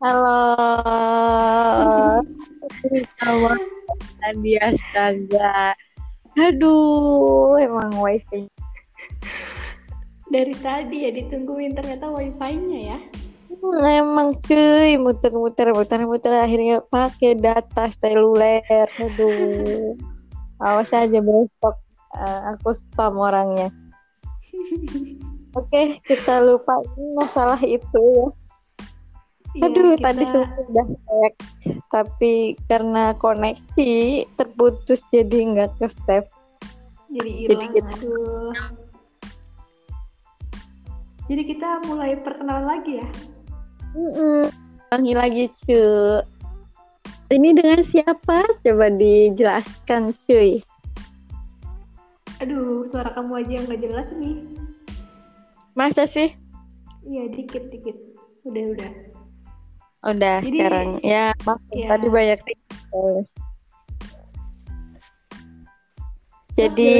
Halo. Sama tadi astaga. Aduh, emang wifi. Dari tadi ya ditungguin ternyata wifi-nya ya. Emang cuy, muter-muter, muter-muter akhirnya pakai data seluler. Aduh. Awas aja besok uh, aku spam orangnya. Oke, kita lupa masalah itu ya. Iya, Aduh, kita- tadi sempat udah cek, tapi karena koneksi terputus jadi nggak ke save. jadi jadi hilang. kita- Aduh. Jadi kita mulai perkenalan lagi ya. Panggil lagi cu. Ini dengan siapa? Coba dijelaskan cuy. Aduh, suara kamu aja yang gak jelas nih. Masa sih? Iya, dikit-dikit. Udah, udah. Jadi- sekarang. Ya, maaf Iya. tadi banyak tinggal. Jadi.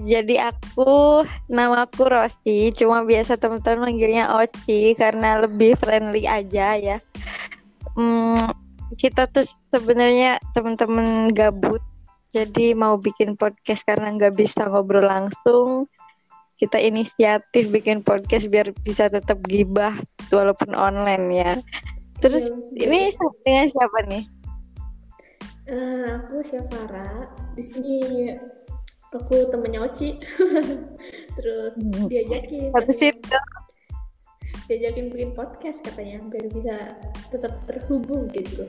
Jadi aku nama aku Rosi, cuma biasa teman-teman manggilnya Oci karena lebih friendly aja ya. Hmm, kita tuh sebenarnya teman-teman gabut, jadi mau bikin podcast karena nggak bisa ngobrol langsung. Kita inisiatif bikin podcast biar bisa tetap gibah walaupun online ya. Terus Iya, ini dengan siapa nih? Eh, aku Syafara. Di sini aku temennya Oci. Terus Hmm. diajakin. Satu situ. Diajakin bikin podcast katanya biar bisa tetap terhubung gitu.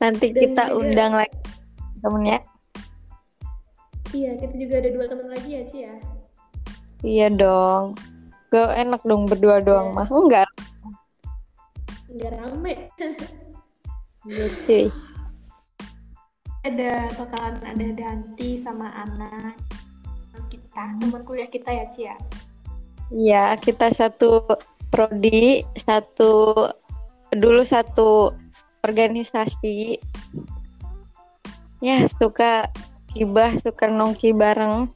Nanti Dan kita juga- undang lagi temennya. Iya, kita juga ada dua teman lagi ya, Ci ya. Iya dong. Gak enak dong berdua doang Iya. mah. Enggak. Nggak rame. Iya, cuy. Ada bakalan ada Danti sama Ana kita teman kuliah kita ya Ci ya. Iya, kita satu prodi, satu dulu satu organisasi. Ya, suka kibah, suka nongki bareng.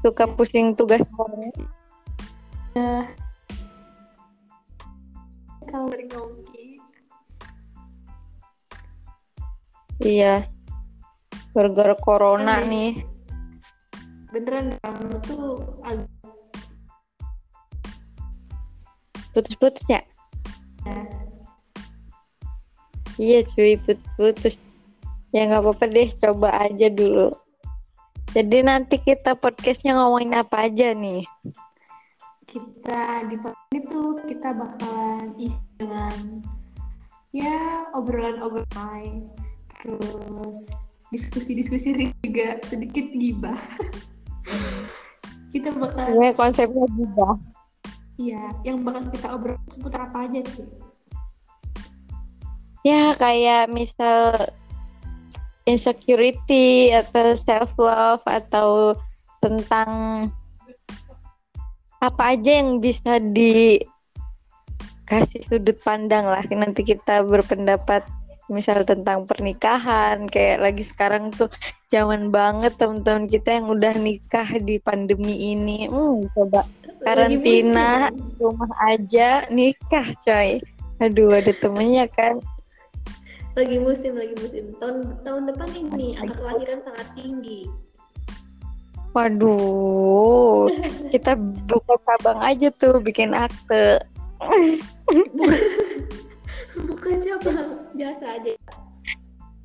Suka pusing tugas bareng. Kalau dari Nongki Iya. Gara-gara corona Aneh. nih. beneran kamu tuh agak Putus-putus ya? Iya cuy, putus-putus. Ya nggak apa-apa deh, coba aja dulu. Jadi nanti kita podcastnya ngomongin apa aja nih? kita di podcast ini tuh kita bakalan isi dengan ya obrolan-obrolan terus diskusi-diskusi juga sedikit gibah kita bakal Ini konsepnya juga. ya yang bakal kita obrol seputar apa aja sih Ya kayak misal insecurity atau self love atau tentang apa aja yang bisa dikasih sudut pandang lah. Nanti kita berpendapat misal tentang pernikahan kayak lagi sekarang tuh zaman banget teman-teman kita yang udah nikah di pandemi ini. Hmm, coba karantina rumah aja nikah coy. Aduh ada temennya kan lagi musim lagi musim tahun tahun depan ini angka kelahiran sangat tinggi Waduh, kita buka cabang aja tuh bikin akte. bukan cabang jasa aja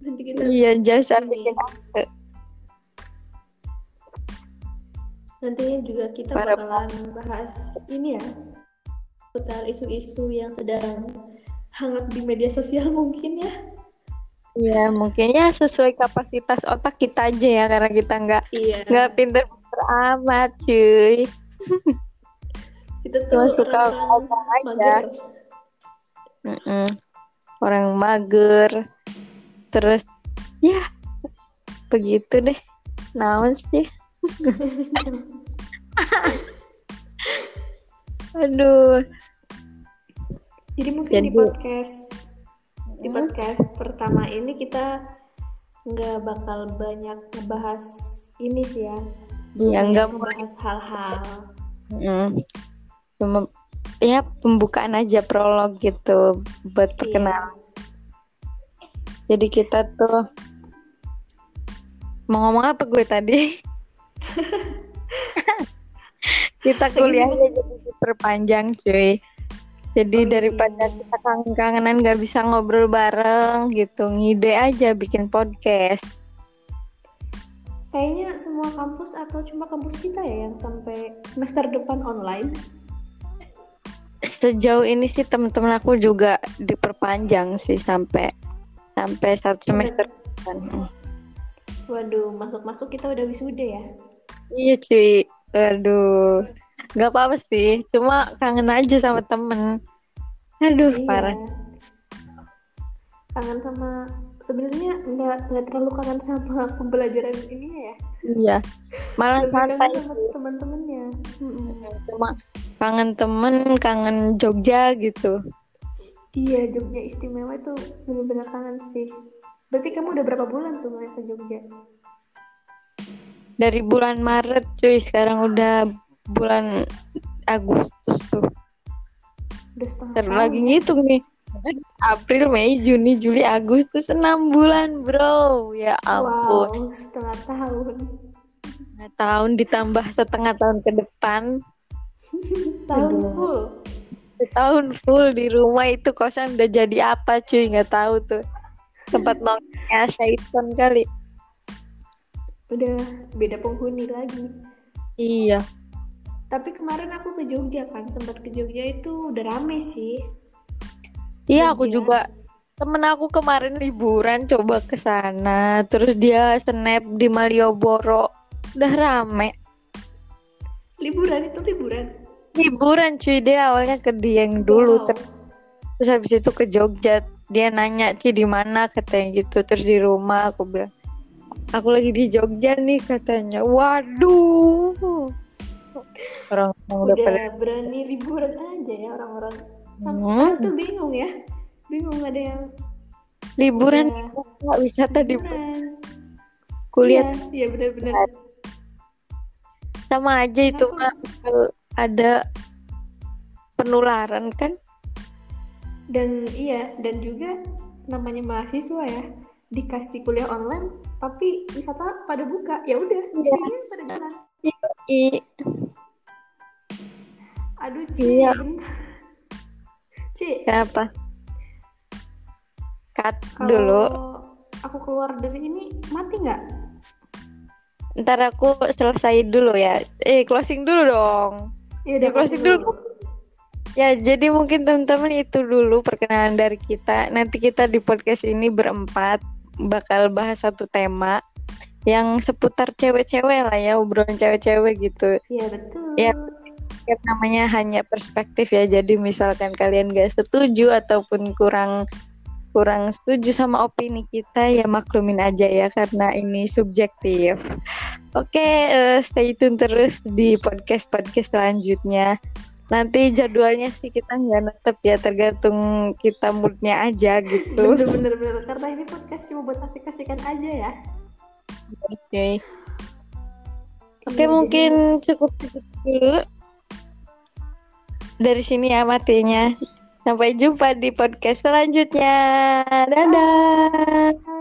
nanti kita Iya, jasa Ini. bikin akte. nanti juga kita Para- bakalan bahas ini ya seputar isu-isu yang sedang hangat di media sosial mungkin ya Iya, mungkin ya sesuai kapasitas otak kita aja ya karena kita nggak iya nggak pinter-pinter amat, cuy. kita cuma tuh suka orang-orang ngomong aja. mager. Mm-mm. Orang mager. Terus ya begitu deh. Naon sih? Aduh. jadi mungkin di Jadi- podcast di Hmm. podcast pertama ini kita nggak bakal banyak ngebahas ini sih ya Iya, nggak ngebahas hal-hal Mm. Cuma ya pembukaan aja prolog gitu buat Iya. perkenalan. Jadi kita tuh mau ngomong apa gue tadi? kita kuliahnya jadi diperpanjang cuy. Jadi Oh, daripada iya. kita kangen-kangenan gak bisa ngobrol bareng gitu, ngide aja bikin podcast. Kayaknya semua kampus atau cuma kampus kita ya yang sampai semester depan online. Sejauh ini sih temen-temen aku juga diperpanjang sih sampai sampai satu semester depan. Hmm. Waduh, masuk-masuk kita udah wisuda ya. Iya cuy, aduh, nggak apa-apa sih, cuma kangen aja sama temen. Aduh Iya. parah. Kangen sama sebenarnya nggak nggak terlalu kangen sama pembelajaran ini ya. Iya, malah santai kangen sama teman-temannya. Mm-mm. Cuma kangen temen, kangen Jogja gitu. Iya, Jogja istimewa itu bener-bener kangen sih. Berarti kamu udah berapa bulan tuh ke Jogja? Dari bulan Maret cuy, sekarang udah bulan Agustus tuh. Udah setengah Terus tahun. lagi ngitung nih. April, Mei, Juni, Juli, Agustus, enam bulan bro. Ya ampun. Wow, setengah tahun. Setengah tahun ditambah setengah tahun ke depan. Setahun Aduh. full. Setahun full di rumah itu kosan udah jadi apa cuy nggak tahu tuh. Tempat nongkrongnya Syaiton kali. Udah beda penghuni lagi. Iya. Tapi kemarin aku ke Jogja kan, sempat ke Jogja itu udah rame sih. Iya aku juga. Temen aku kemarin liburan coba ke sana terus dia snap di Malioboro. Udah rame. Liburan itu liburan. liburan cuy. Dia awalnya ke Dieng dulu Wow. ter- terus habis itu ke Jogja. Dia nanya Ci di mana? katanya gitu. Terus di rumah aku bilang aku lagi di Jogja nih katanya. Waduh orang udah, udah pada berani liburan aja ya orang-orang. Sampai Hmm. tuh bingung ya. Bingung ada yang liburan nggak wisata di kuliah Iya, iya benar-benar. sama aja itu mah ada penularan kan Dan iya, dan juga namanya mahasiswa ya dikasih kuliah online tapi wisata pada buka ya udah Iya. jadinya pada jalan aduh Ci Iya. Ci kenapa cut kalau dulu aku keluar dari ini mati nggak ntar aku selesai dulu ya eh closing dulu dong ya Ya, closing dulu. Ya, jadi mungkin teman-teman itu dulu perkenalan dari kita. Nanti kita di podcast ini berempat bakal bahas satu tema yang seputar cewek-cewek lah ya, obrolan cewek-cewek gitu. Iya betul Ya. Ya, namanya hanya perspektif ya. Jadi misalkan kalian gak setuju ataupun kurang kurang setuju sama opini kita ya maklumin aja ya karena ini subjektif. Oke, eh, stay tune terus di podcast-podcast selanjutnya. Nanti jadwalnya sih kita nggak netep ya, tergantung kita moodnya aja gitu. bener bener bener karena ini podcast cuma buat asik-asikan aja ya Oke, oke Iya, mungkin cukup dulu. Dari sini ya matinya. Sampai jumpa di podcast selanjutnya. Dadah.